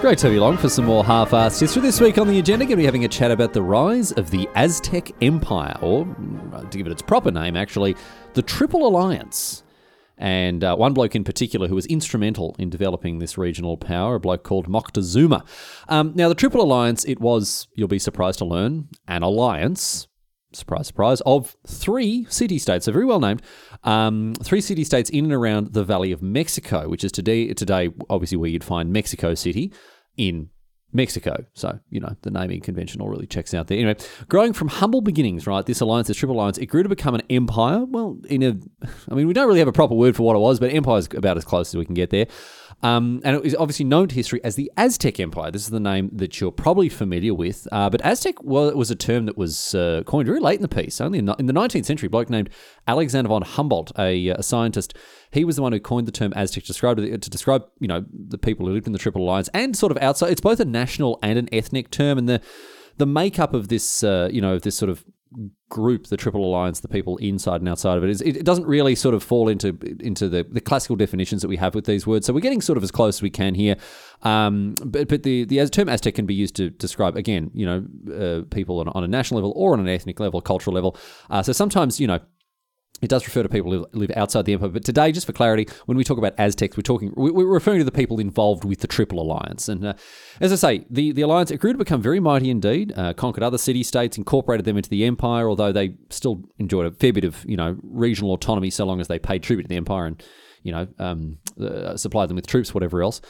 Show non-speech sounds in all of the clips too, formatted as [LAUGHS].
Great to you along for some more half-assed history. This week on the agenda, going to be having a chat about the rise of the Aztec Empire, or mm, to give it its proper name, actually, the Triple Alliance. And uh, one bloke in particular who was instrumental in developing this regional power, a bloke called Moctezuma. Um, now, the Triple Alliance, it was, you'll be surprised to learn, an alliance surprise, surprise, of three city states, so very well named, um, three city states in and around the Valley of Mexico, which is today, today obviously where you'd find Mexico City in Mexico. So, you know, the naming convention all really checks out there. Anyway, growing from humble beginnings, right, this alliance, this triple alliance, it grew to become an empire. Well, in a, I mean, we don't really have a proper word for what it was, but empire is about as close as we can get there. Um, and it was obviously known to history as the Aztec Empire. This is the name that you're probably familiar with. Uh, but Aztec well, was a term that was uh, coined very late in the piece, only in, the 19th century. A bloke named Alexander von Humboldt, a, a scientist, he was the one who coined the term Aztec to describe to describe you know the people who lived in the Triple Alliance and sort of outside. It's both a national and an ethnic term, and the the makeup of this uh, you know this sort of group, the Triple Alliance, the people inside and outside of it, is it doesn't really sort of fall into into the, the classical definitions that we have with these words. So we're getting sort of as close as we can here. Um, but but the the term Aztec can be used to describe again, you know, uh, people on, on, a national level or on an ethnic level, cultural level. Uh, so sometimes you know it does refer to people who live outside the empire, but today, just for clarity, when we talk about Aztecs, we're talking we're referring to the people involved with the Triple Alliance. And uh, as I say, the, the alliance it grew to become very mighty indeed. Uh, conquered other city states, incorporated them into the empire, although they still enjoyed a fair bit of you know regional autonomy so long as they paid tribute to the empire and you know um, uh, supplied them with troops, whatever else.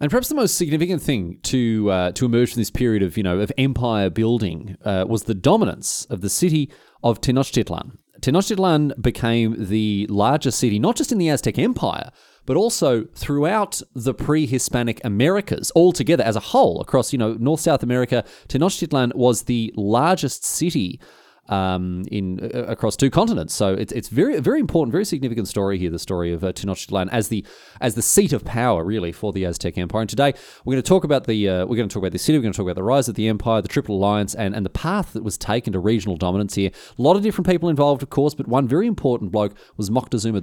And perhaps the most significant thing to uh, to emerge from this period of you know of empire building uh, was the dominance of the city of Tenochtitlan. Tenochtitlan became the largest city, not just in the Aztec Empire, but also throughout the pre-Hispanic Americas altogether as a whole across, you know, North South America. Tenochtitlan was the largest city um, in uh, across two continents. So it's it's very very important, very significant story here. The story of uh, Tenochtitlan as the as the seat of power, really, for the Aztec Empire. And today we're going to talk about the uh, we're going to talk about the city. We're going to talk about the rise of the empire, the Triple Alliance, and and the path that was taken to regional dominance here. A lot of different people involved, of course, but one very important bloke was Moctezuma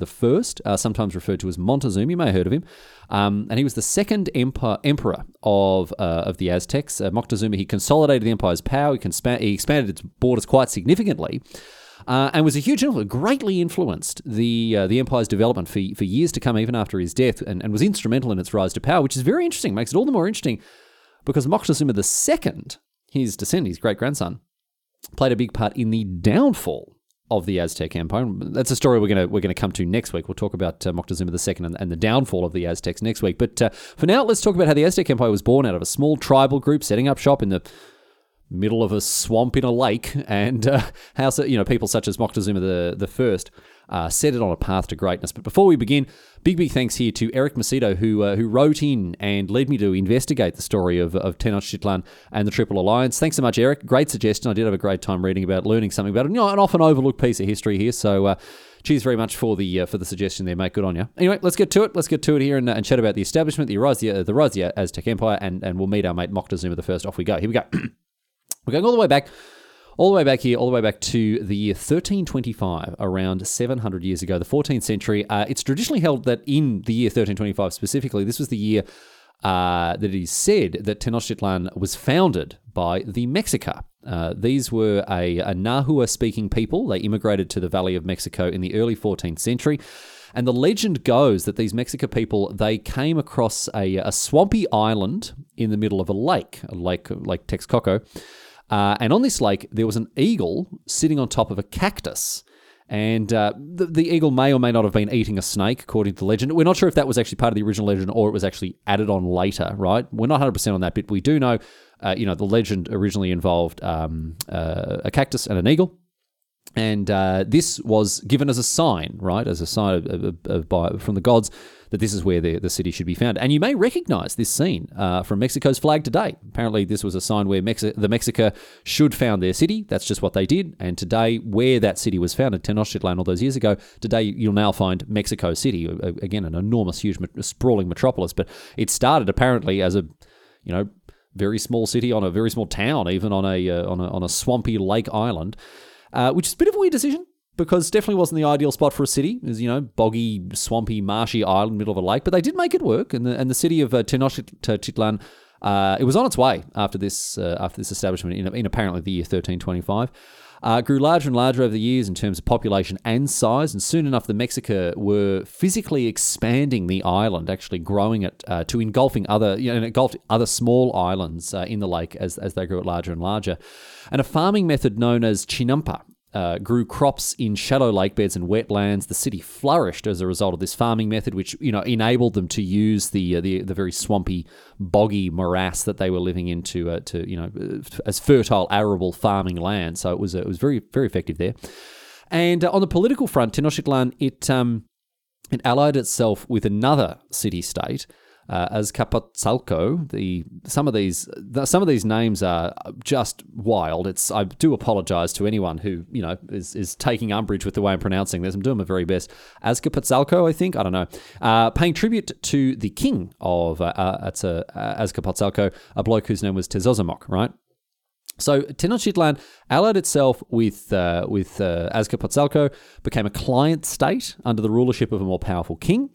I, uh, sometimes referred to as Montezuma. You may have heard of him. Um, and he was the second emperor, emperor of uh, of the Aztecs. Uh, Moctezuma he consolidated the empire's power. He, conspa- he expanded its borders quite significantly. Uh, and was a huge influence, greatly influenced the uh, the empire's development for, for years to come, even after his death, and, and was instrumental in its rise to power, which is very interesting, makes it all the more interesting because Moctezuma II, his descendant, his great grandson, played a big part in the downfall of the Aztec Empire. That's a story we're going to we're to come to next week. We'll talk about uh, Moctezuma II and, and, the downfall of the Aztecs next week. But uh, for now, let's talk about how the Aztec Empire was born out of a small tribal group setting up shop in the middle of a swamp in a lake, and uh, [LAUGHS] how you know people such as Moctezuma the the first uh, set it on a path to greatness. But before we begin, big, big thanks here to Eric Macedo, who uh, who wrote in and led me to investigate the story of, of Tenochtitlan and the Triple Alliance. Thanks so much, Eric. Great suggestion. I did have a great time reading about, learning something about it. You know, an often overlooked piece of history here. So, uh, cheers very much for the uh, for the suggestion there, mate. Good on you. Anyway, let's get to it. Let's get to it here and, uh, and chat about the establishment, the rise, the, the Aztec Empire, and, and we'll meet our mate Moctezuma the first. Off we go. Here we go. [CLEARS THROAT] We're going all the way back all the way back here, all the way back to the year 1325, around 700 years ago, the 14th century. Uh, it's traditionally held that in the year 1325 specifically, this was the year uh, that it is said that Tenochtitlan was founded by the Mexica. Uh, these were a, a Nahua speaking people. They immigrated to the Valley of Mexico in the early 14th century. And the legend goes that these Mexica people they came across a, a swampy island in the middle of a lake, a lake Lake Texcoco, uh, and on this lake, there was an eagle sitting on top of a cactus. And uh, the, the, eagle may or may not have been eating a snake, according to the legend. We're not sure if that was actually part of the original legend or it was actually added on later, right? We're not 100% on that bit. We do know, uh, you know, the legend originally involved um, uh, a cactus and an eagle. And uh, this was given as a sign, right, as a sign of, of, of, by, from the gods that this is where the, the city should be found. And you may recognize this scene uh, from Mexico's flag today. Apparently, this was a sign where Mexi- the Mexica should found their city. That's just what they did. And today, where that city was founded, Tenochtitlan, all those years ago, today you'll now find Mexico City. Again, an enormous, huge, sprawling metropolis. But it started apparently as a, you know, very small city on a very small town, even on a uh, on a on a swampy lake island, uh, which is a bit of a weird decision because definitely wasn't the ideal spot for a city. It was, you know, boggy, swampy, marshy island, middle of a lake. But they did make it work, and the and the city of uh, Tenochtitlan, uh, it was on its way after this uh, after this establishment in, in apparently the year 1325. Uh, grew larger and larger over the years in terms of population and size, and soon enough, the Mexica were physically expanding the island, actually growing it uh, to engulfing other, you know, engulfed other small islands uh, in the lake as, as they grew it larger and larger. And a farming method known as chinampa uh, grew crops in shallow lake beds and wetlands. The city flourished as a result of this farming method, which you know enabled them to use the uh, the, the very swampy, boggy morass that they were living into uh, to you know as fertile, arable farming land. So it was it was very very effective there. And uh, on the political front, Tenochtitlan it um, it allied itself with another city state uh, Azcapotzalco. The some of these some of these names are just wild. It's I do apologise to anyone who you know is, is taking umbrage with the way I'm pronouncing this. I'm doing my very best. Azcapotzalco, I think I don't know. Uh, paying tribute to the king of uh, uh, Azcapotzalco, a bloke whose name was Tezozomoc, right? So Tenochtitlan allied itself with uh, with uh, Azcapotzalco, became a client state under the rulership of a more powerful king.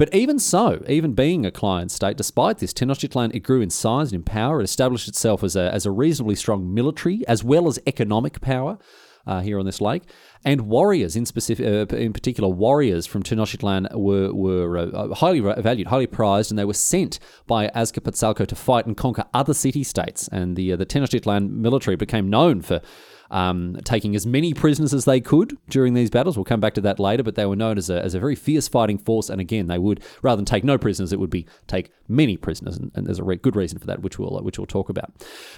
But even so, even being a client state, despite this, Tenochtitlan it grew in size and in power. It established itself as a, as a reasonably strong military as well as economic power. Uh, here on this lake, and warriors in specific, uh, in particular, warriors from Tenochtitlan were were uh, highly valued, highly prized, and they were sent by Azcapotzalco to fight and conquer other city states. And the uh, the Tenochtitlan military became known for um, taking as many prisoners as they could during these battles. We'll come back to that later, but they were known as a, as a very fierce fighting force. And again, they would, rather than take no prisoners, it would be take many prisoners. And, and there's a re- good reason for that, which we'll, uh, which we'll talk about.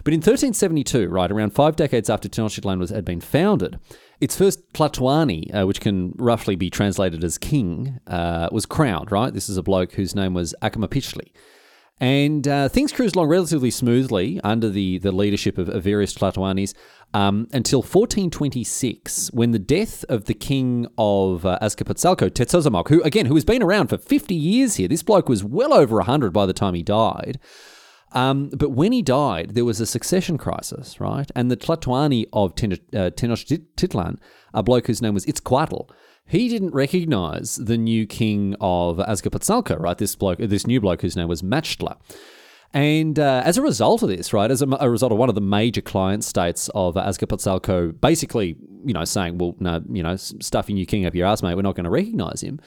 But in 1372, right, around five decades after Tenochtitlan was, had been founded, its first Tlatoani, uh, which can roughly be translated as king, uh, was crowned, right? This is a bloke whose name was Acamapichtli. And uh, things cruised along relatively smoothly under the, the leadership of, of various Tlatoanis um, until 1426, when the death of the king of uh, Azcapotzalco, Tezozomoc, who, again, who has been around for 50 years here. This bloke was well over 100 by the time he died. Um, but when he died, there was a succession crisis, right? And the Tlatoani of uh, Tenochtitlan, a bloke whose name was Itzcoatl, he didn't recognize the new king of Azcapotzalco, right? This bloke, this new bloke whose name was Maxtla. And uh, as a result of this, right, as a, a, result of one of the major client states of Azcapotzalco basically, you know, saying, well, no, you know, stuffing your king up your ass, mate, we're not going to recognize him,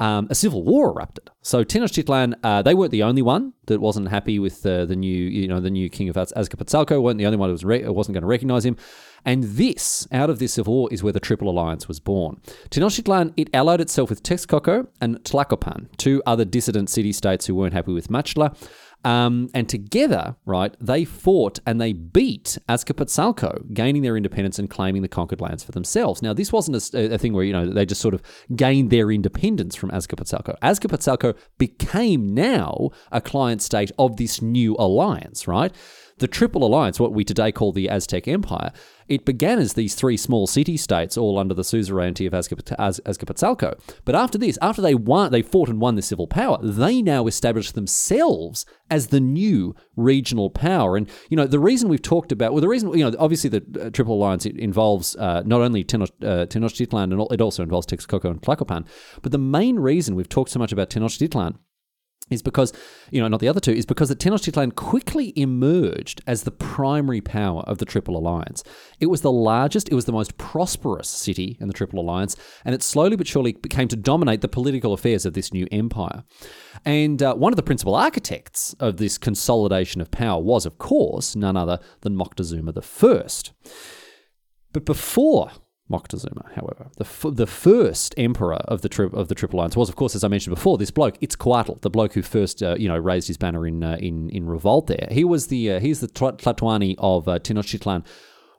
um, a civil war erupted. So Tenochtitlan, uh, they weren't the only one that wasn't happy with uh, the new, you know, the new king of Azcapotzalco, weren't the only one who was re- wasn't going to recognize him. And this, out of this civil war, is where the Triple Alliance was born. Tenochtitlan, it allied itself with Texcoco and Tlacopan, two other dissident city states who weren't happy with Maxtla. Um, and together, right, they fought and they beat Azcapotzalco, gaining their independence and claiming the conquered lands for themselves. Now, this wasn't a, a thing where, you know, they just sort of gained their independence from Azcapotzalco. Azcapotzalco became now a client state of this new alliance, right? The Triple Alliance, what we today call the Aztec Empire, it began as these three small city states, all under the suzerainty of Azcapotzalco. But after this, after they won, they fought and won the civil power, they now established themselves as the new regional power. And you know, the reason we've talked about, well, the reason you know, obviously the uh, Triple Alliance involves uh, not only Tenoch- uh, Tenochtitlan, and it also involves Texcoco and Tlacopan. But the main reason we've talked so much about Tenochtitlan is because, you know, not the other two, is because the Tenochtitlan quickly emerged as the primary power of the Triple Alliance. It was the largest, it was the most prosperous city in the Triple Alliance, and it slowly but surely became to dominate the political affairs of this new empire. And uh, one of the principal architects of this consolidation of power was, of course, none other than Moctezuma I. But before Moctezuma, however. The, f- the first emperor of the tri- of the Triple Alliance was, of course, as I mentioned before, this bloke it's Itzcoatl, the bloke who first, uh, you know, raised his banner in uh, in in revolt. There, he was the uh, he's the Tlatoani of uh, Tenochtitlan,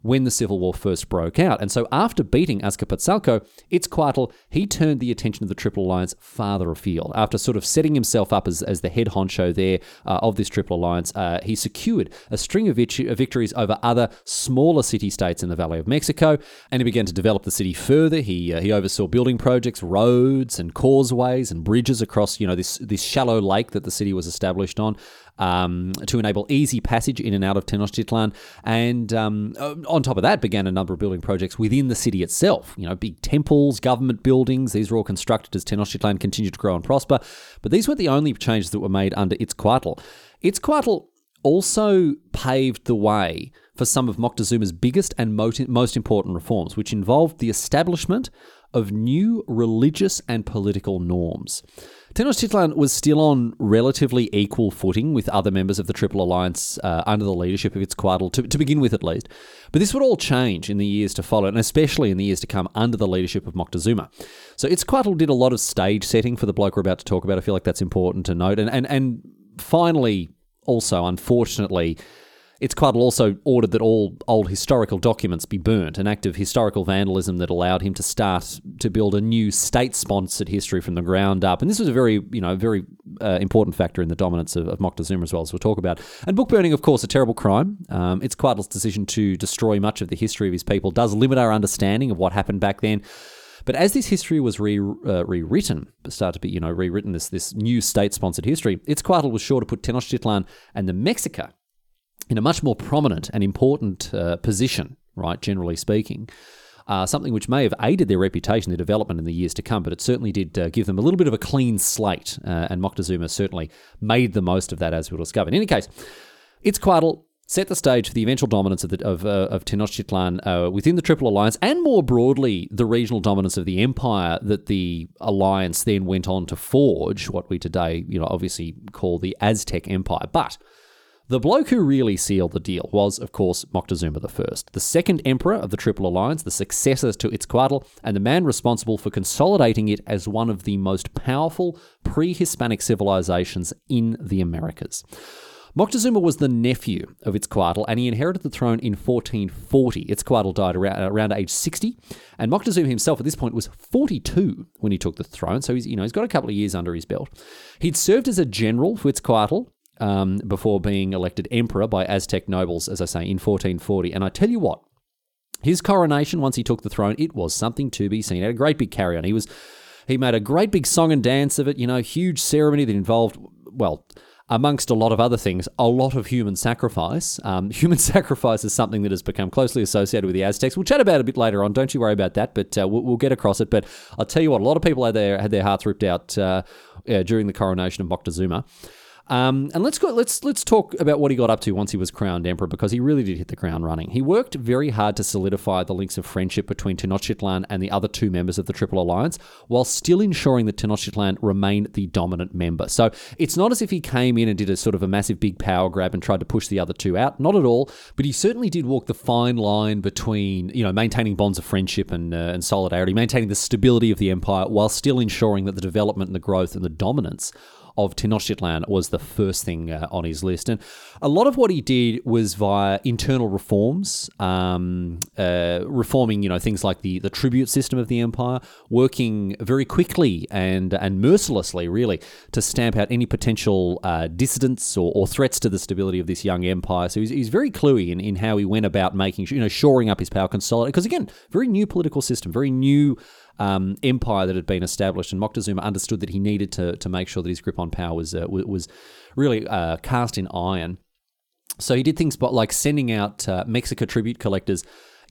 when the civil war first broke out. And so after beating Azcapotzalco, Itzcoatl, he turned the attention of the Triple Alliance farther afield. After sort of setting himself up as, as the head honcho there uh, of this Triple Alliance, uh, he secured a string of victories over other smaller city states in the Valley of Mexico, and he began to develop the city further. He, uh, he oversaw building projects, roads and causeways and bridges across, you know, this, this shallow lake that the city was established on um, to enable easy passage in and out of Tenochtitlan. And um, uh, on top of that, began a number of building projects within the city itself. You know, big temples, government buildings. These were all constructed as Tenochtitlan continued to grow and prosper. But these weren't the only changes that were made under Itzcoatl. Itzcoatl also paved the way for some of Moctezuma's biggest and most important reforms, which involved the establishment of new religious and political norms. Tenochtitlan was still on relatively equal footing with other members of the Triple Alliance uh, under the leadership of Itzcoatl, to, to begin with at least. But this would all change in the years to follow, and especially in the years to come under the leadership of Moctezuma. So Itzcoatl did a lot of stage setting for the bloke we're about to talk about. I feel like that's important to note. And, and, and finally, also, unfortunately, Itzcoatl also ordered that all old historical documents be burnt, an act of historical vandalism that allowed him to start to build a new state-sponsored history from the ground up. And this was a very, you know, very uh, important factor in the dominance of, of Moctezuma as well, as we'll talk about. And book burning, of course, a terrible crime. Um, Itzcoatl's decision to destroy much of the history of his people does limit our understanding of what happened back then. But as this history was re, uh, rewritten, started to be, you know, rewritten, this, this new state-sponsored history, Itzcoatl was sure to put Tenochtitlan and the Mexica in a much more prominent and important uh, position, right, generally speaking. Uh, something which may have aided their reputation, their development in the years to come, but it certainly did uh, give them a little bit of a clean slate, uh, and Moctezuma certainly made the most of that, as we'll discover. In any case, it's Itzcoatl set the stage for the eventual dominance of, the, of, uh, of Tenochtitlan uh, within the Triple Alliance, and more broadly, the regional dominance of the empire that the alliance then went on to forge, what we today, you know, obviously call the Aztec Empire. But the bloke who really sealed the deal was, of course, Moctezuma I, the second emperor of the Triple Alliance, the successor to Itzcoatl, and the man responsible for consolidating it as one of the most powerful pre Hispanic civilizations in the Americas. Moctezuma was the nephew of Itzcoatl, and he inherited the throne in 1440. Itzcoatl died around, around age 60, and Moctezuma himself at this point was 42 when he took the throne. So he's you know he's got a couple of years under his belt. He'd served as a general for Itzcoatl um, before being elected emperor by Aztec nobles, as I say, in 1440. And I tell you what, his coronation, once he took the throne, it was something to be seen. He had a great big carry on. He was he made a great big song and dance of it, you know, huge ceremony that involved, well, amongst a lot of other things, a lot of human sacrifice. Um, [LAUGHS] human sacrifice is something that has become closely associated with the Aztecs. We'll chat about it a bit later on. Don't you worry about that, but uh, we'll, we'll, get across it. But I'll tell you what, a lot of people had their had their hearts ripped out uh, uh, during the coronation of Moctezuma. Um, and let's go. Let's let's talk about what he got up to once he was crowned emperor, because he really did hit the ground running. He worked very hard to solidify the links of friendship between Tenochtitlan and the other two members of the Triple Alliance, while still ensuring that Tenochtitlan remained the dominant member. So it's not as if he came in and did a sort of a massive big power grab and tried to push the other two out. Not at all. But he certainly did walk the fine line between you know maintaining bonds of friendship and uh, and solidarity, maintaining the stability of the empire, while still ensuring that the development and the growth and the dominance of Tenochtitlan was the first thing uh, on his list. And a lot of what he did was via internal reforms, um, uh, reforming, you know, things like the, the tribute system of the empire, working very quickly and, and mercilessly, really, to stamp out any potential uh, dissidents or, or, threats to the stability of this young empire. So he's, he's very cluey in, in how he went about making, you know, shoring up his power, consolidating. Because again, very new political system, very new um, empire that had been established, and Moctezuma understood that he needed to to make sure that his grip on power was uh, was really uh, cast in iron. So he did things like sending out uh, Mexica tribute collectors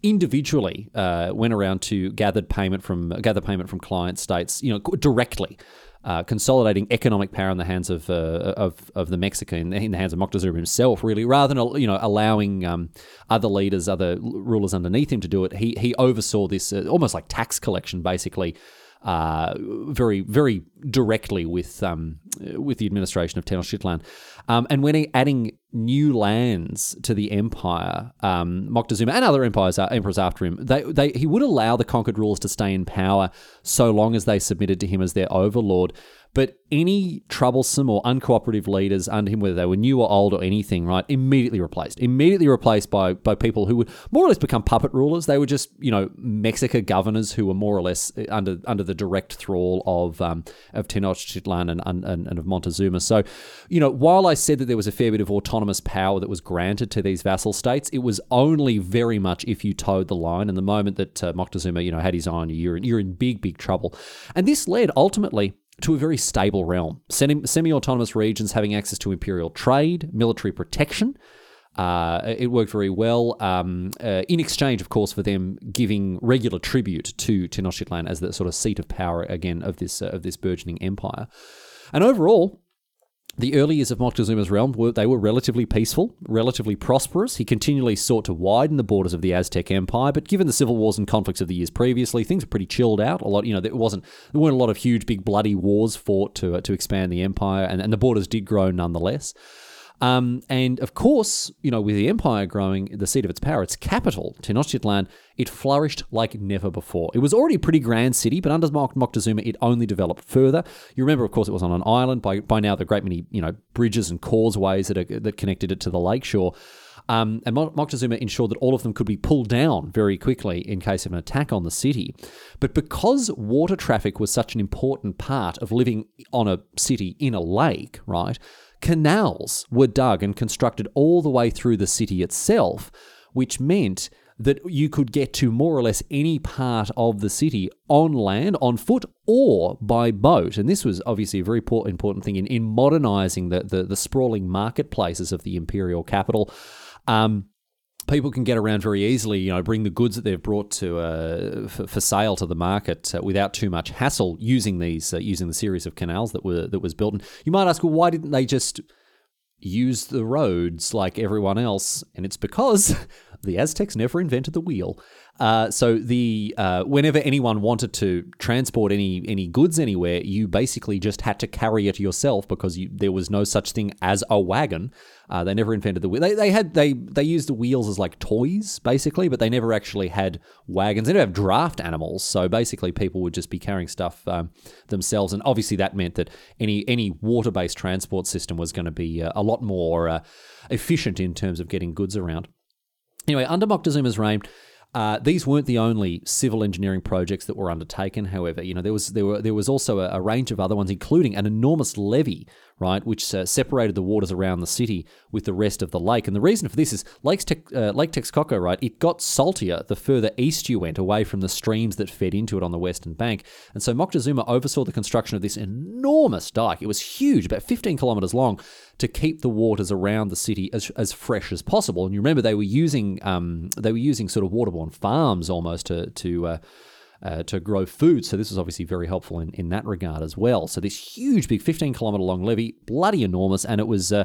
individually uh, went around to gathered payment from gather payment from client states, you know, directly uh, consolidating economic power in the hands of uh, of of the Mexican in the hands of Moctezuma himself, really, rather than you know allowing um, other leaders, other rulers underneath him to do it. He he oversaw this uh, almost like tax collection, basically, uh, very very directly with um, with the administration of Tenochtitlan. Um, and when he, adding new lands to the empire, um, Moctezuma and other empires, uh, emperors after him, they, they, he would allow the conquered rulers to stay in power so long as they submitted to him as their overlord. But any troublesome or uncooperative leaders under him, whether they were new or old or anything, right, immediately replaced. Immediately replaced by by people who would more or less become puppet rulers. They were just, you know, Mexica governors who were more or less uh, under under the direct thrall of um, of Tenochtitlan and, and, and of Montezuma. So, you know, while I said that there was a fair bit of autonomous power that was granted to these vassal states, it was only very much if you towed the line. And the moment that uh, Moctezuma, you know, had his eye on you, you're in, you're in big, big trouble. And this led ultimately to a very stable realm. Semi autonomous regions having access to imperial trade, military protection. Uh, it worked very well. Um, uh, in exchange, of course, for them giving regular tribute to Tenochtitlan as the sort of seat of power again of this uh, of this burgeoning empire. And overall, the early years of Moctezuma's realm were they were relatively peaceful, relatively prosperous. He continually sought to widen the borders of the Aztec Empire, but given the civil wars and conflicts of the years previously, things were pretty chilled out. A lot, you know, there wasn't there weren't a lot of huge, big, bloody wars fought to uh, to expand the empire, and, and the borders did grow nonetheless. Um, and of course, you know, with the empire growing, the seat of its power, its capital, Tenochtitlan, it flourished like never before. It was already a pretty grand city, but under Moctezuma, it only developed further. You remember, of course, it was on an island. By by now, are great many you know bridges and causeways that are, that connected it to the lakeshore. Um, and Moctezuma ensured that all of them could be pulled down very quickly in case of an attack on the city. But because water traffic was such an important part of living on a city in a lake, right? Canals were dug and constructed all the way through the city itself, which meant that you could get to more or less any part of the city on land, on foot, or by boat. And this was obviously a very important thing in, in modernizing the, the, the sprawling marketplaces of the imperial capital. Um, people can get around very easily, you know, bring the goods that they've brought to uh, for, for, sale to the market uh, without too much hassle using these uh, using the series of canals that were that was built. And you might ask, well, why didn't they just use the roads like everyone else? And it's because [LAUGHS] the Aztecs never invented the wheel. Uh, so the uh, whenever anyone wanted to transport any any goods anywhere, you basically just had to carry it yourself because you, there was no such thing as a wagon. Uh, they never invented the wheel. They, they had they they used the wheels as like toys basically, but they never actually had wagons. They didn't have draft animals, so basically people would just be carrying stuff um, themselves. And obviously that meant that any any water based transport system was going to be uh, a lot more uh, efficient in terms of getting goods around. Anyway, under Moctezuma's reign, uh, these weren't the only civil engineering projects that were undertaken. However, you know there was there were there was also a, a range of other ones, including an enormous levee right, which uh, separated the waters around the city with the rest of the lake. And the reason for this is Lake, uh, lake Texcoco, right, it got saltier the further east you went, away from the streams that fed into it on the western bank. And so Moctezuma oversaw the construction of this enormous dike. It was huge, about 15 kilometers long, to keep the waters around the city as, as fresh as possible. And you remember they were using um, they were using sort of waterborne farms almost to to uh, uh, to grow food. So this was obviously very helpful in, in that regard as well. So this huge, big 15 kilometre long levee, bloody enormous, and it was. Uh,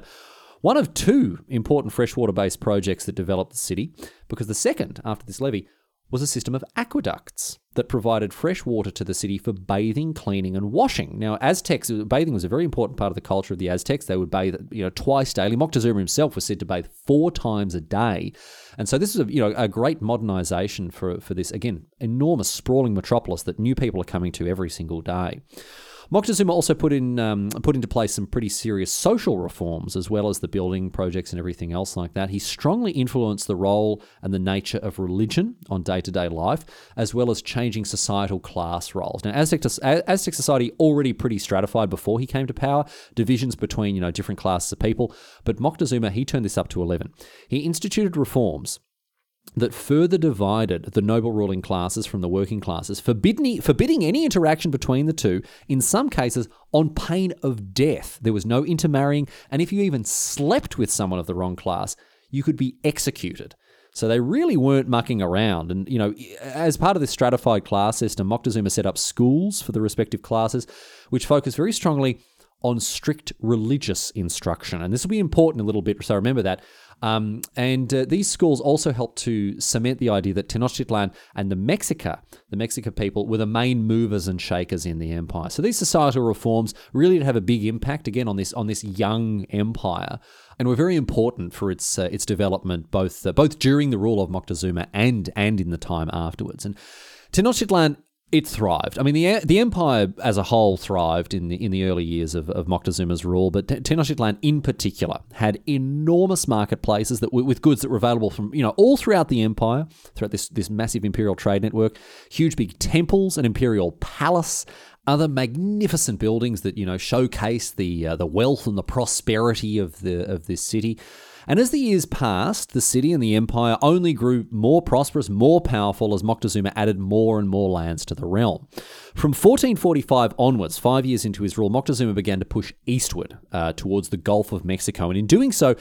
one of two important freshwater based projects that developed the city, because the second, after this levee, was a system of aqueducts that provided fresh water to the city for bathing, cleaning, and washing. Now, Aztecs, bathing was a very important part of the culture of the Aztecs. They would bathe, you know, twice daily. Moctezuma himself was said to bathe four times a day, and so this is a, you know, a great modernization for for this again enormous sprawling metropolis that new people are coming to every single day. Moctezuma also put in um, put into place some pretty serious social reforms, as well as the building projects and everything else like that. He strongly influenced the role and the nature of religion on day to day life, as well as changing societal class roles. Now, Aztec, Aztec society already pretty stratified before he came to power, divisions between you know different classes of people. But Moctezuma he turned this up to eleven. He instituted reforms that further divided the noble ruling classes from the working classes, forbidding, forbidding any interaction between the two, in some cases on pain of death. There was no intermarrying, and if you even slept with someone of the wrong class, you could be executed. So they really weren't mucking around. And, you know, as part of this stratified class system, Moctezuma set up schools for the respective classes, which focused very strongly on strict religious instruction. And this will be important a little bit, so remember that. Um, and uh, these schools also helped to cement the idea that Tenochtitlan and the Mexica, the Mexica people, were the main movers and shakers in the empire. So these societal reforms really did have a big impact again on this on this young empire, and were very important for its uh, its development both uh, both during the rule of Moctezuma and and in the time afterwards. And Tenochtitlan It thrived. I mean, the the empire as a whole thrived in the in the early years of, of Moctezuma's rule, but Tenochtitlan in particular had enormous marketplaces that with goods that were available from you know all throughout the empire, throughout this this massive imperial trade network, huge big temples, an imperial palace, other magnificent buildings that you know showcase the uh, the wealth and the prosperity of the of this city. And as the years passed, the city and the empire only grew more prosperous, more powerful as Moctezuma added more and more lands to the realm. From 1445 onwards, five years into his rule, Moctezuma began to push eastward uh, towards the Gulf of Mexico. And in doing so,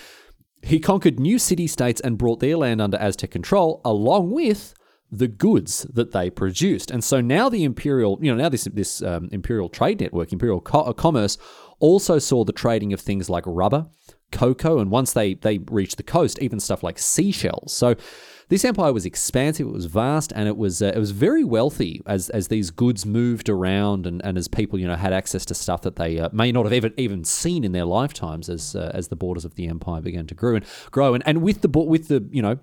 he conquered new city states and brought their land under Aztec control, along with the goods that they produced. And so now the imperial, you know, now this this um, imperial trade network, imperial co- commerce, also saw the trading of things like rubber, cocoa, and once they they reached the coast, even stuff like seashells. So this empire was expansive, it was vast, and it was uh, it was very wealthy as as these goods moved around and, and as people you know had access to stuff that they uh, may not have ever even seen in their lifetimes as uh, as the borders of the empire began to grow and grow and and with the with the you know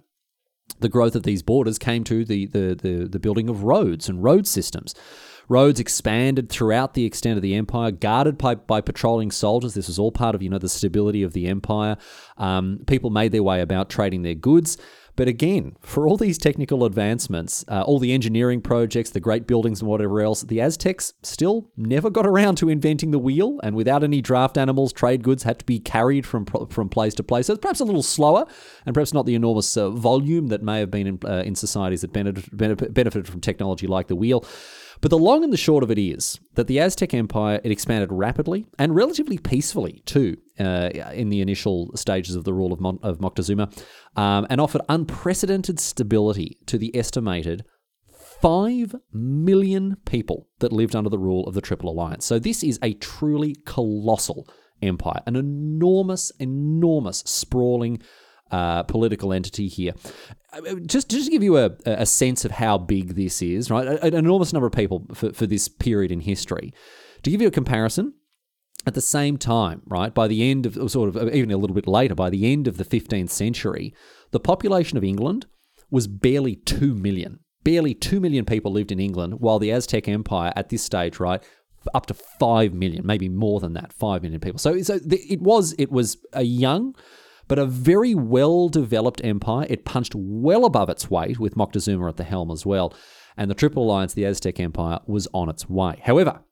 the growth of these borders came to the the the, the building of roads and road systems. Roads expanded throughout the extent of the empire, guarded by, by patrolling soldiers. This was all part of you know the stability of the empire. Um, people made their way about trading their goods. But again, for all these technical advancements, uh, all the engineering projects, the great buildings, and whatever else, the Aztecs still never got around to inventing the wheel. And without any draft animals, trade goods had to be carried from from place to place. So it's perhaps a little slower, and perhaps not the enormous uh, volume that may have been in, uh, in societies that benefited, benefited from technology like the wheel. But the long and the short of it is that the Aztec Empire it expanded rapidly and relatively peacefully too uh, in the initial stages of the rule of, Mon- of Moctezuma, um, and offered unprecedented stability to the estimated 5 million people that lived under the rule of the Triple Alliance. So this is a truly colossal empire, an enormous, enormous, sprawling uh, political entity here. Just, just to give you a, a sense of how big this is, right? An enormous number of people for, for this period in history. To give you a comparison, at the same time, right, by the end of, sort of, even a little bit later, by the end of the 15th century, the population of England was barely 2 million. Barely 2 million people lived in England, while the Aztec Empire at this stage, right, up to 5 million, maybe more than that, 5 million people. So, so it was it was a young but a very well developed empire. It punched well above its weight with Moctezuma at the helm as well. And the Triple Alliance, the Aztec Empire, was on its way. However,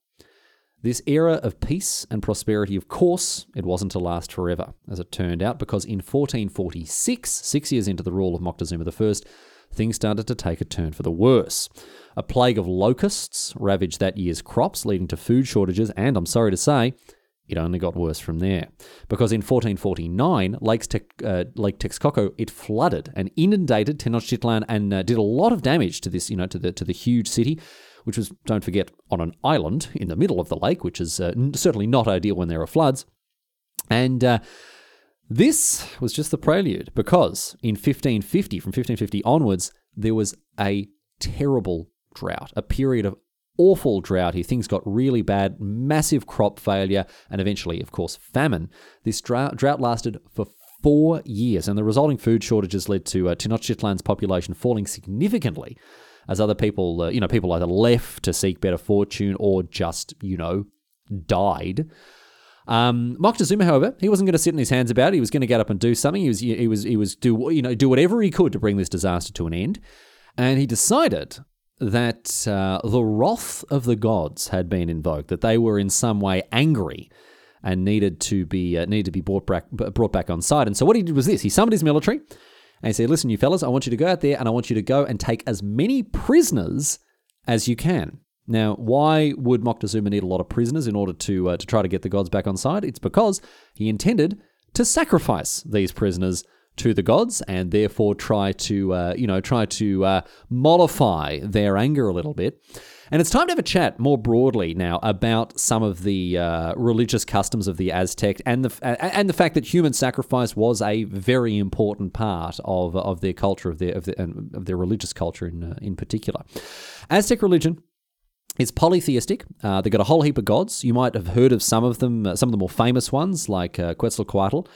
this era of peace and prosperity, of course, it wasn't to last forever, as it turned out, because in 1446, six years into the rule of Moctezuma I, things started to take a turn for the worse. A plague of locusts ravaged that year's crops, leading to food shortages, and I'm sorry to say, it only got worse from there. Because in 1449, Lake, Te- uh, Lake Texcoco, it flooded and inundated Tenochtitlan and uh, did a lot of damage to this, you know, to the to the huge city, which was, don't forget, on an island in the middle of the lake, which is uh, certainly not ideal when there are floods. And uh, this was just the prelude, because in 1550, from 1550 onwards, there was a terrible drought, a period of awful drought here. Things got really bad, massive crop failure, and eventually, of course, famine. This drought, lasted for four years, and the resulting food shortages led to uh, Tenochtitlan's population falling significantly as other people, uh, you know, people either left to seek better fortune or just, you know, died. Um, Moctezuma, however, he wasn't going to sit in his hands about it. He was going to get up and do something. He was, he was, he was do, you know, do whatever he could to bring this disaster to an end. And he decided that uh, the wrath of the gods had been invoked, that they were in some way angry and needed to be uh, needed to be brought back brought back on side. And so what he did was this: he summoned his military and he said, "Listen, you fellas, I want you to go out there and I want you to go and take as many prisoners as you can." Now, why would Moctezuma need a lot of prisoners in order to uh, to try to get the gods back on side? It's because he intended to sacrifice these prisoners to the gods and therefore try to, uh, you know, try to uh, mollify their anger a little bit. And it's time to have a chat more broadly now about some of the uh, religious customs of the Aztec and the and the fact that human sacrifice was a very important part of of their culture of their of, their, of their religious culture in uh, in particular. Aztec religion is polytheistic. Uh, they've got a whole heap of gods. You might have heard of some of them, uh, some of the more famous ones like uh, Quetzalcoatl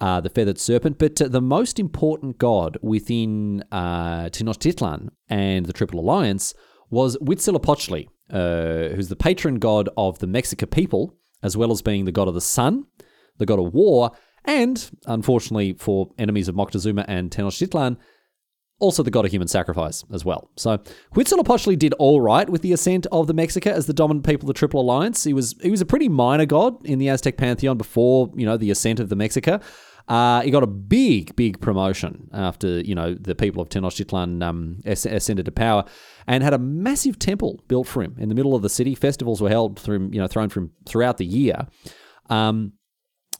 uh, the feathered serpent. But uh, the most important god within uh, Tenochtitlan and the Triple Alliance was Huitzilopochtli, uh, who's the patron god of the Mexica people, as well as being the god of the sun, the god of war, and, unfortunately for enemies of Moctezuma and Tenochtitlan, also the god of human sacrifice as well. So Huitzilopochtli did all right with the ascent of the Mexica as the dominant people of the Triple Alliance. He was he was a pretty minor god in the Aztec pantheon before you know the ascent of the Mexica. Uh, he got a big, big promotion after you know the people of Tenochtitlan um, ascended to power, and had a massive temple built for him in the middle of the city. Festivals were held through you know thrown from throughout the year. Um,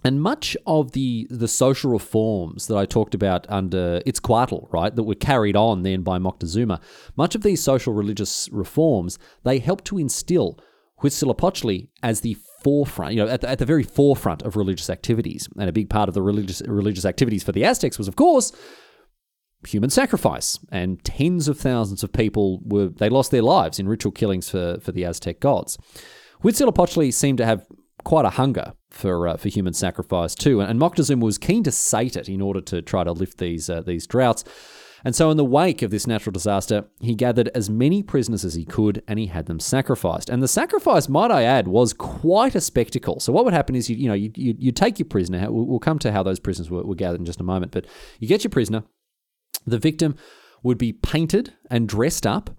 and much of the the social reforms that I talked about under Itzcoatl, right, that were carried on then by Moctezuma, much of these social religious reforms, they helped to instill Huitzilopochtli as the forefront, you know, at the, at the very forefront of religious activities. And a big part of the religious religious activities for the Aztecs was, of course, human sacrifice. And tens of thousands of people were they lost their lives in ritual killings for, for the Aztec gods. Huitzilopochtli seemed to have quite a hunger for uh, for human sacrifice too, and, and Moctezuma was keen to sate it in order to try to lift these uh, these droughts. And so, in the wake of this natural disaster, he gathered as many prisoners as he could and he had them sacrificed. And the sacrifice, might I add, was quite a spectacle. So, what would happen is, you, you know, you, you, you take your prisoner, we'll come to how those prisoners were, were gathered in just a moment, but you get your prisoner, the victim would be painted and dressed up.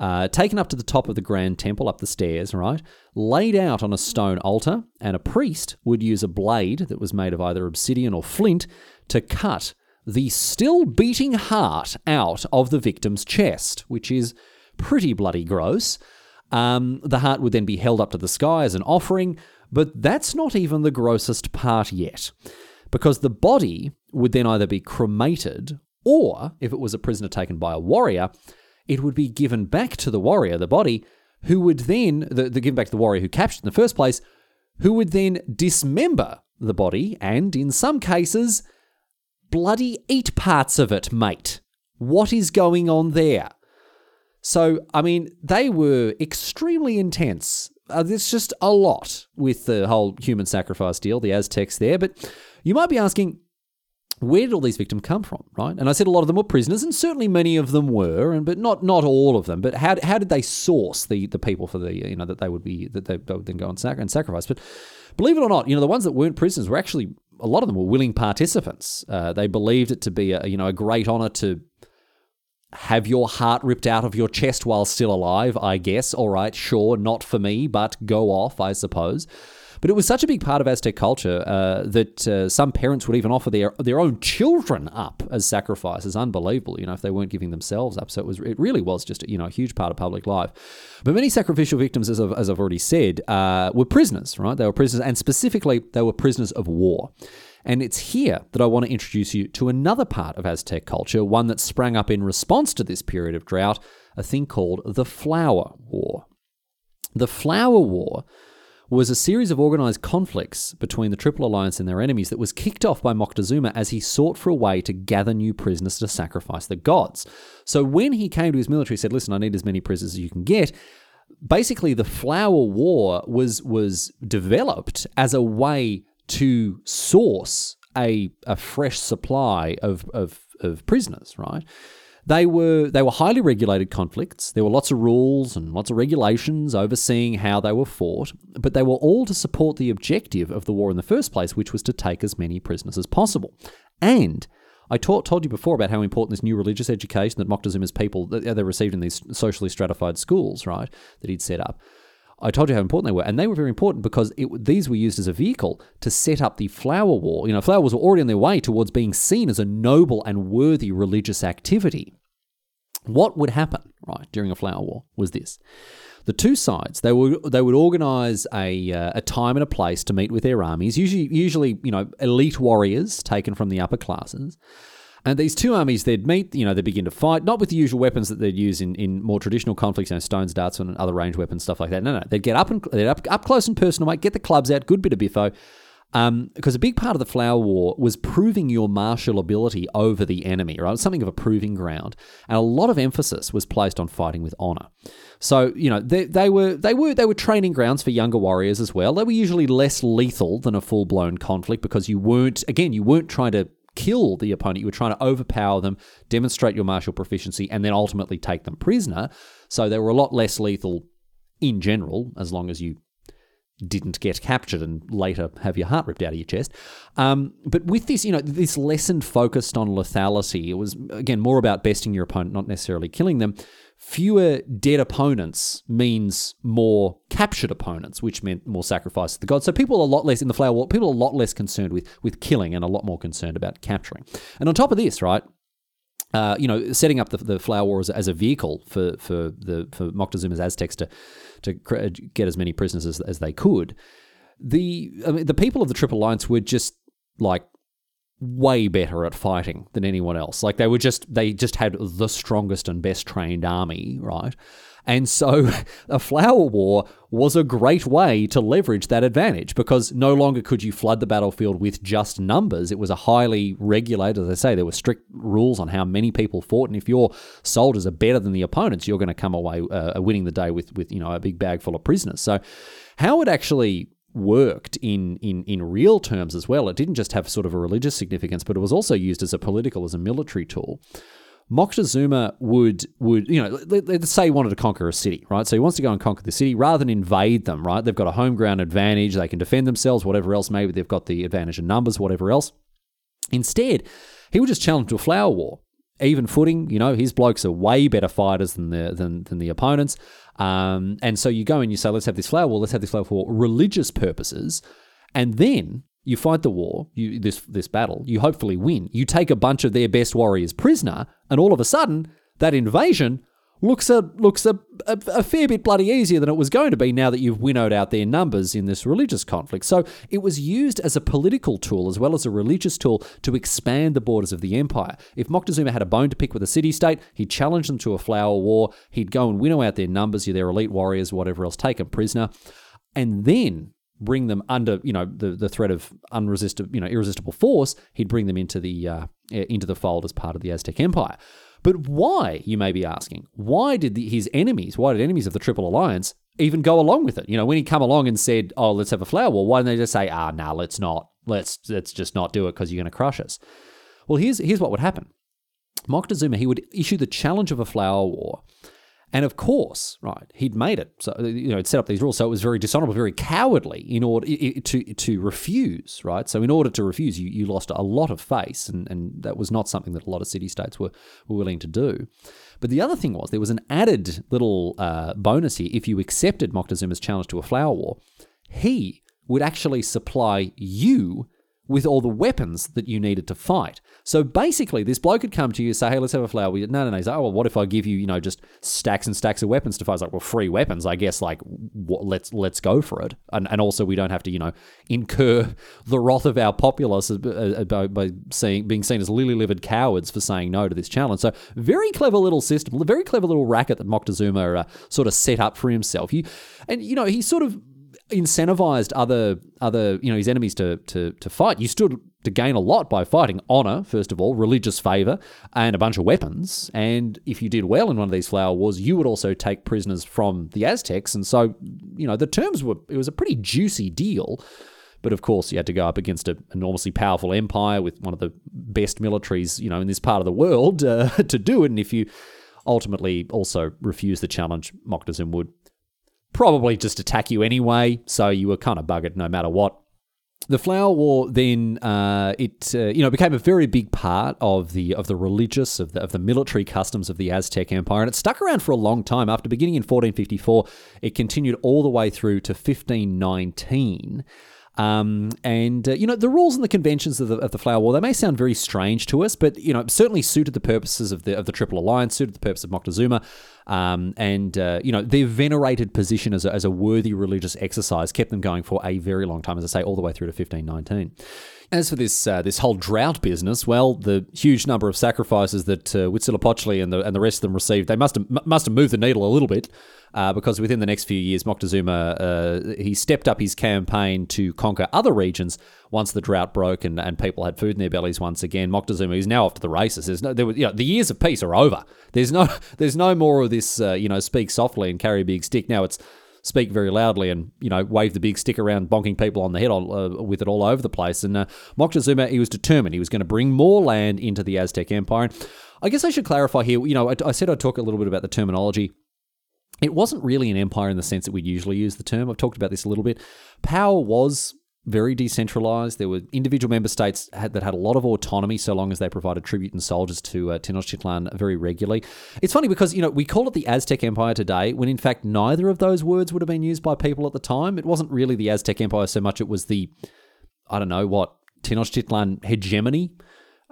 Uh, taken up to the top of the grand temple, up the stairs, right? Laid out on a stone altar, and a priest would use a blade that was made of either obsidian or flint to cut the still beating heart out of the victim's chest, which is pretty bloody gross. Um, the heart would then be held up to the sky as an offering, but that's not even the grossest part yet. Because the body would then either be cremated, or if it was a prisoner taken by a warrior, it would be given back to the warrior, the body, who would then, the, the given back to the warrior who captured in the first place, who would then dismember the body and, in some cases, bloody eat parts of it, mate. What is going on there? So, I mean, they were extremely intense. Uh, there's just a lot with the whole human sacrifice deal, the Aztecs there. But you might be asking, where did all these victims come from, right? And I said a lot of them were prisoners, and certainly many of them were, and but not not all of them. But how, how did they source the the people for the you know that they would be that they, they would then go and, sac- and sacrifice? But believe it or not, you know the ones that weren't prisoners were actually a lot of them were willing participants. Uh, they believed it to be a you know a great honor to have your heart ripped out of your chest while still alive. I guess. All right, sure, not for me, but go off, I suppose. But it was such a big part of Aztec culture uh, that uh, some parents would even offer their their own children up as sacrifices. Unbelievable, you know, if they weren't giving themselves up. So it was it really was just you know a huge part of public life. But many sacrificial victims, as I've, as I've already said, uh, were prisoners. Right, they were prisoners, and specifically they were prisoners of war. And it's here that I want to introduce you to another part of Aztec culture, one that sprang up in response to this period of drought, a thing called the Flower War. The Flower War was a series of organized conflicts between the Triple Alliance and their enemies that was kicked off by Moctezuma as he sought for a way to gather new prisoners to sacrifice the gods. So when he came to his military, he said, "Listen, I need as many prisoners as you can get." Basically, the Flower War was was developed as a way to source a a fresh supply of of, of prisoners, right? They were they were highly regulated conflicts. There were lots of rules and lots of regulations overseeing how they were fought, but they were all to support the objective of the war in the first place, which was to take as many prisoners as possible. And I taught, told you before about how important this new religious education that Moctezuma's people they received in these socially stratified schools, right, that he'd set up. I told you how important they were, and they were very important because it, these were used as a vehicle to set up the flower war. You know, flower wars were already on their way towards being seen as a noble and worthy religious activity. What would happen, right, during a flower war was this. The two sides they would they would organise a uh, a time and a place to meet with their armies. Usually, usually you know elite warriors taken from the upper classes, and these two armies, they'd meet, you know, they'd begin to fight, not with the usual weapons that they'd use in, in more traditional conflicts, you know, stones, darts, and other ranged weapons, stuff like that. No, no, they'd get up and they'd up, up close and personal, mate, get the clubs out, good bit of biffo, um, because a big part of the Flower War was proving your martial ability over the enemy, right? Something of a proving ground, and a lot of emphasis was placed on fighting with honor. So you know they, they were they were they were training grounds for younger warriors as well. They were usually less lethal than a full blown conflict because you weren't again you weren't trying to kill the opponent. You were trying to overpower them, demonstrate your martial proficiency, and then ultimately take them prisoner. So they were a lot less lethal in general, as long as you didn't get captured and later have your heart ripped out of your chest. Um, but with this, you know, this lesson focused on lethality, it was again more about besting your opponent, not necessarily killing them. Fewer dead opponents means more captured opponents, which meant more sacrifice to the gods. So people are a lot less in the flower war. People are a lot less concerned with with killing and a lot more concerned about capturing. And on top of this, right, uh, you know, setting up the, the flower war as, as, a vehicle for for the for Moctezuma's Aztecs to to uh, get as many prisoners as, as they could. The I mean, the people of the Triple Alliance were just like way better at fighting than anyone else. Like they were just they just had the strongest and best trained army, right? And so [LAUGHS] a flower war was a great way to leverage that advantage because no longer could you flood the battlefield with just numbers. It was a highly regulated, as I say, there were strict rules on how many people fought. And if your soldiers are better than the opponents, you're going to come away uh, winning the day with, with, you know, a big bag full of prisoners. So how it actually worked in, in, in real terms as well. It didn't just have sort of a religious significance, but it was also used as a political, as a military tool. Moctezuma would would you know let, us say he wanted to conquer a city, right? So he wants to go and conquer the city rather than invade them, right? They've got a home ground advantage, they can defend themselves, whatever else. Maybe they've got the advantage in numbers, whatever else. Instead, he would just challenge to a flower war, even footing. You know, his blokes are way better fighters than the than, than the opponents. Um, and so you go and you say, let's have this flower war, let's have this flower war for religious purposes, and then you fight the war, you, this this battle, you hopefully win. You take a bunch of their best warriors prisoner, and all of a sudden, that invasion looks a looks a, a, a, fair bit bloody easier than it was going to be now that you've winnowed out their numbers in this religious conflict. So it was used as a political tool as well as a religious tool to expand the borders of the empire. If Moctezuma had a bone to pick with a city state, he'd challenge them to a flower war. He'd go and winnow out their numbers, their elite warriors, whatever else, take them prisoner, and then bring them under, you know, the, the threat of unresistible, you know, irresistible force, he'd bring them into the uh, into the fold as part of the Aztec Empire. But why, you may be asking, why did the, his enemies, why did enemies of the Triple Alliance even go along with it? You know, when he come along and said, "Oh, let's have a flower war," why didn't they just say, "Ah, nah, let's not. Let's let's just not do it because you're going to crush us." Well, here's here's what would happen. Moctezuma he would issue the challenge of a flower war and of course, right, he'd made it. So you know, he'd set up these rules. So it was very dishonorable, very cowardly in order to to refuse. Right. So in order to refuse, you, you lost a lot of face, and, and that was not something that a lot of city states were were willing to do. But the other thing was there was an added little uh, bonus here. If you accepted Moctezuma's challenge to a flower war, he would actually supply you with all the weapons that you needed to fight. So basically, this bloke could come to you and say, hey, let's have a flower. We, no, no, no. He's like, oh, well, what if I give you, you know, just stacks and stacks of weapons to fight? It's like, well, free weapons, I guess, like, let's let's go for it. And, and also, we don't have to, you know, incur [LAUGHS] the wrath of our populace by, by seeing, being seen as lily-livered cowards for saying no to this challenge. So very clever little system, a very clever little racket that Moctezuma uh, sort of set up for himself. He, and, you know, he sort of incentivized other other you know his enemies to to to fight. You stood to gain a lot by fighting honor, first of all, religious favor, and a bunch of weapons. And if you did well in one of these flower wars, you would also take prisoners from the Aztecs. And so, you know, the terms were it was a pretty juicy deal. But of course, you had to go up against an enormously powerful empire with one of the best militaries, you know, in this part of the world uh, [LAUGHS] to do it. And if you ultimately also refuse the challenge, Moctezuma would probably just attack you anyway, so you were kind of buggered no matter what. The Flower War then uh, it uh, you know became a very big part of the of the religious of the of the military customs of the Aztec Empire, and it stuck around for a long time. After beginning in 1454, it continued all the way through to 1519. Um, and uh, you know the rules and the conventions of the, of the flower war they may sound very strange to us, but you know certainly suited the purposes of the of the Triple Alliance, suited the purpose of Moctezuma, um, and uh, you know their venerated position as a, as a worthy religious exercise kept them going for a very long time, as I say, all the way through to 1519. As for this uh, this whole drought business, well, the huge number of sacrifices that uh, and the and the rest of them received, they must have must have moved the needle a little bit, uh, because within the next few years, Moctezuma uh, he stepped up his campaign to conquer other regions once the drought broke and, and people had food in their bellies once again. Moctezuma is now off to the races. There's no, there was, you know, the years of peace are over. There's no [LAUGHS] there's no more of this uh, you know speak softly and carry a big stick. Now it's speak very loudly and you know wave the big stick around, bonking people on the head all, uh, with it all over the place. And uh, Moctezuma, he was determined he was going to bring more land into the Aztec Empire. And I guess I should clarify here. You know, I, I said I'd talk a little bit about the terminology. It wasn't really an empire in the sense that we'd usually use the term. I've talked about this a little bit. Power was very decentralized. There were individual member states had, that had a lot of autonomy so long as they provided tribute and soldiers to uh, Tenochtitlan very regularly. It's funny because, you know, we call it the Aztec Empire today when in fact neither of those words would have been used by people at the time. It wasn't really the Aztec Empire so much, it was the, I don't know what, Tenochtitlan hegemony.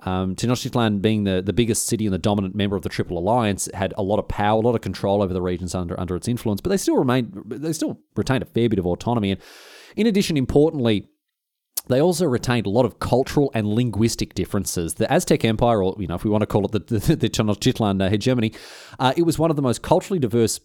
Um, Tenochtitlan, being the, the biggest city and the dominant member of the Triple Alliance, had a lot of power, a lot of control over the regions under under its influence. But they still remained, they still retained a fair bit of autonomy. And in addition, importantly, they also retained a lot of cultural and linguistic differences. The Aztec Empire, or you know, if we want to call it the, the, the Tenochtitlan uh, hegemony, uh, it was one of the most culturally diverse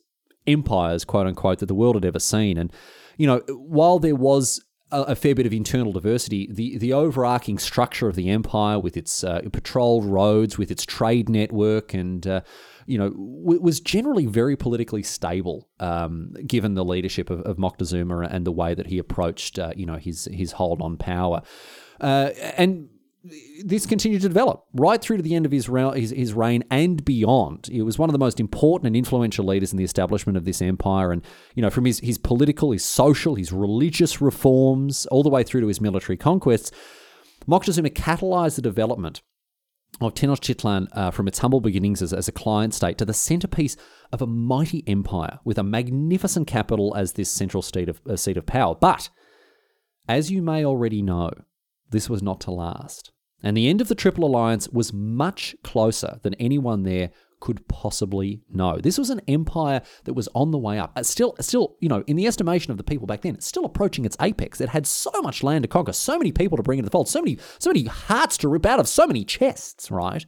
empires, quote unquote, that the world had ever seen. And you know, while there was a, fair bit of internal diversity, the the overarching structure of the empire, with its uh, patrolled roads, with its trade network, and uh, you know, w- was generally very politically stable, um, given the leadership of, of Moctezuma and the way that he approached, uh, you know, his his hold on power, uh, and this continued to develop right through to the end of his, his, reign and beyond. He was one of the most important and influential leaders in the establishment of this empire. And, you know, from his, his political, his social, his religious reforms, all the way through to his military conquests, Moctezuma catalyzed the development of Tenochtitlan uh, from its humble beginnings as, as a client state to the centerpiece of a mighty empire with a magnificent capital as this central seat of, uh, seat of power. But, as you may already know, this was not to last. And the end of the Triple Alliance was much closer than anyone there could possibly know. This was an empire that was on the way up. Still, still, you know, in the estimation of the people back then, it's still approaching its apex. It had so much land to conquer, so many people to bring into the fold, so many, so many hearts to rip out of, so many chests, right?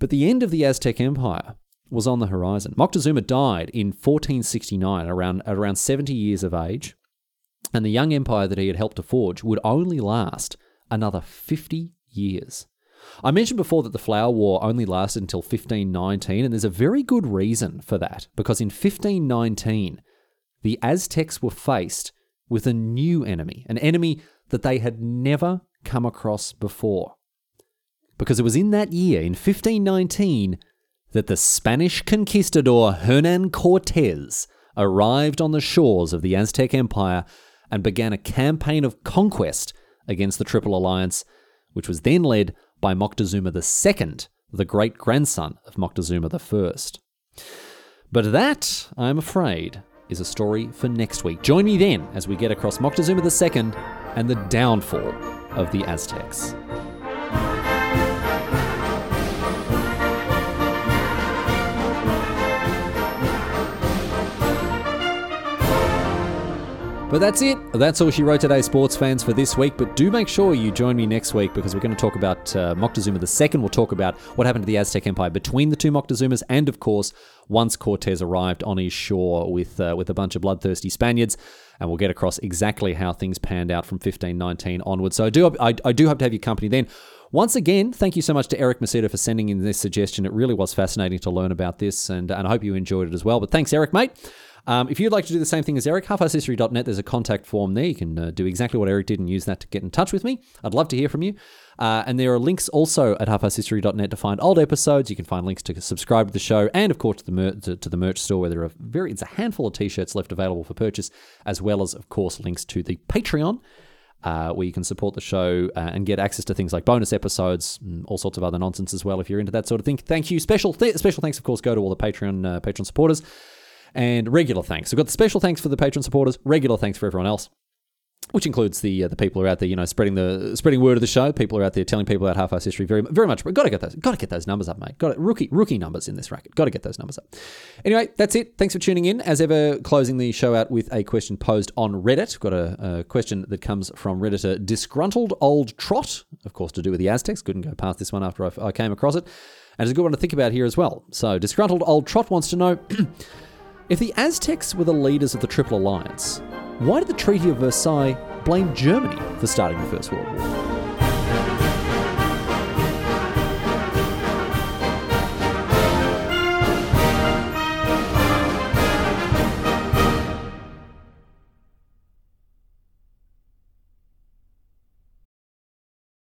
But the end of the Aztec Empire was on the horizon. Moctezuma died in 1469, around around 70 years of age, and the young empire that he had helped to forge would only last another 50 years. I mentioned before that the Flower War only lasted until 1519, and there's a very good reason for that, because in 1519, the Aztecs were faced with a new enemy, an enemy that they had never come across before. Because it was in that year, in 1519, that the Spanish conquistador Hernan Cortez arrived on the shores of the Aztec Empire and began a campaign of conquest against the Triple Alliance, which was then led by Moctezuma II, the great grandson of Moctezuma I. But that, I'm afraid, is a story for next week. Join me then as we get across Moctezuma II and the downfall of the Aztecs. But that's it. That's all she wrote today, sports fans, for this week. But do make sure you join me next week because we're going to talk about uh, Moctezuma II. We'll talk about what happened to the Aztec Empire between the two Moctezumas, and of course, once Cortez arrived on his shore with uh, with a bunch of bloodthirsty Spaniards. And we'll get across exactly how things panned out from 1519 onwards. So I do, I, I do hope to have your company then. Once again, thank you so much to Eric Macedo for sending in this suggestion. It really was fascinating to learn about this, and, and I hope you enjoyed it as well. But thanks, Eric, mate. Um, if you'd like to do the same thing as Eric, halfarsedhistory.net, there's a contact form there. You can uh, do exactly what Eric did and use that to get in touch with me. I'd love to hear from you. Uh, and there are links also at halfarsedhistory.net to find old episodes. You can find links to subscribe to the show and, of course, to the, mer- to, to the merch store where there are very, it's a handful of t-shirts left available for purchase, as well as, of course, links to the Patreon. Uh, where you can support the show uh, and get access to things like bonus episodes, and all sorts of other nonsense as well. If you're into that sort of thing, thank you. Special th- special thanks, of course, go to all the Patreon uh, Patreon supporters and regular thanks. We've got the special thanks for the Patreon supporters, regular thanks for everyone else. Which includes the uh, the people who are out there, you know, spreading the spreading word of the show. People are out there telling people about half-ass history. Very very much. Got to get those. Got to get those numbers up, mate. Got rookie rookie numbers in this racket. Got to get those numbers up. Anyway, that's it. Thanks for tuning in. As ever, closing the show out with a question posed on Reddit. We've got a, a question that comes from redditor disgruntled old trot, of course, to do with the Aztecs. Couldn't go past this one after I, I came across it, and it's a good one to think about here as well. So, disgruntled old trot wants to know. [CLEARS THROAT] If the Aztecs were the leaders of the Triple Alliance, why did the Treaty of Versailles blame Germany for starting the First World War?